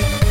Bye.